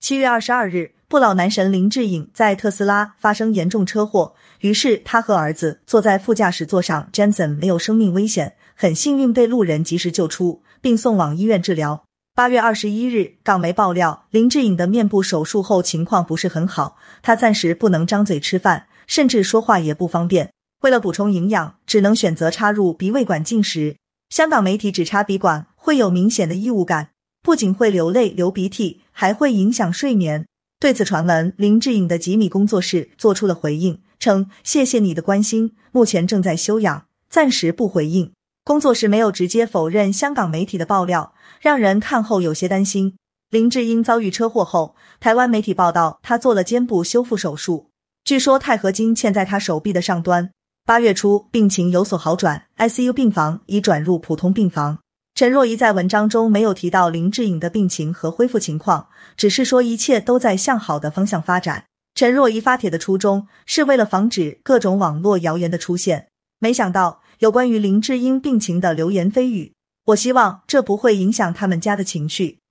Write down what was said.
七月二十二日，不老男神林志颖在特斯拉发生严重车祸，于是他和儿子坐在副驾驶座上，Jensen 没有生命危险，很幸运被路人及时救出，并送往医院治疗。八月二十一日，港媒爆料，林志颖的面部手术后情况不是很好，他暂时不能张嘴吃饭，甚至说话也不方便。为了补充营养，只能选择插入鼻胃管进食。香港媒体只插鼻管会有明显的异物感。不仅会流泪、流鼻涕，还会影响睡眠。对此传闻，林志颖的吉米工作室做出了回应，称谢谢你的关心，目前正在休养，暂时不回应。工作室没有直接否认香港媒体的爆料，让人看后有些担心。林志英遭遇车祸后，台湾媒体报道他做了肩部修复手术，据说钛合金嵌在他手臂的上端。八月初病情有所好转，ICU 病房已转入普通病房。陈若仪在文章中没有提到林志颖的病情和恢复情况，只是说一切都在向好的方向发展。陈若仪发帖的初衷是为了防止各种网络谣言的出现，没想到有关于林志颖病情的流言蜚语。我希望这不会影响他们家的情绪。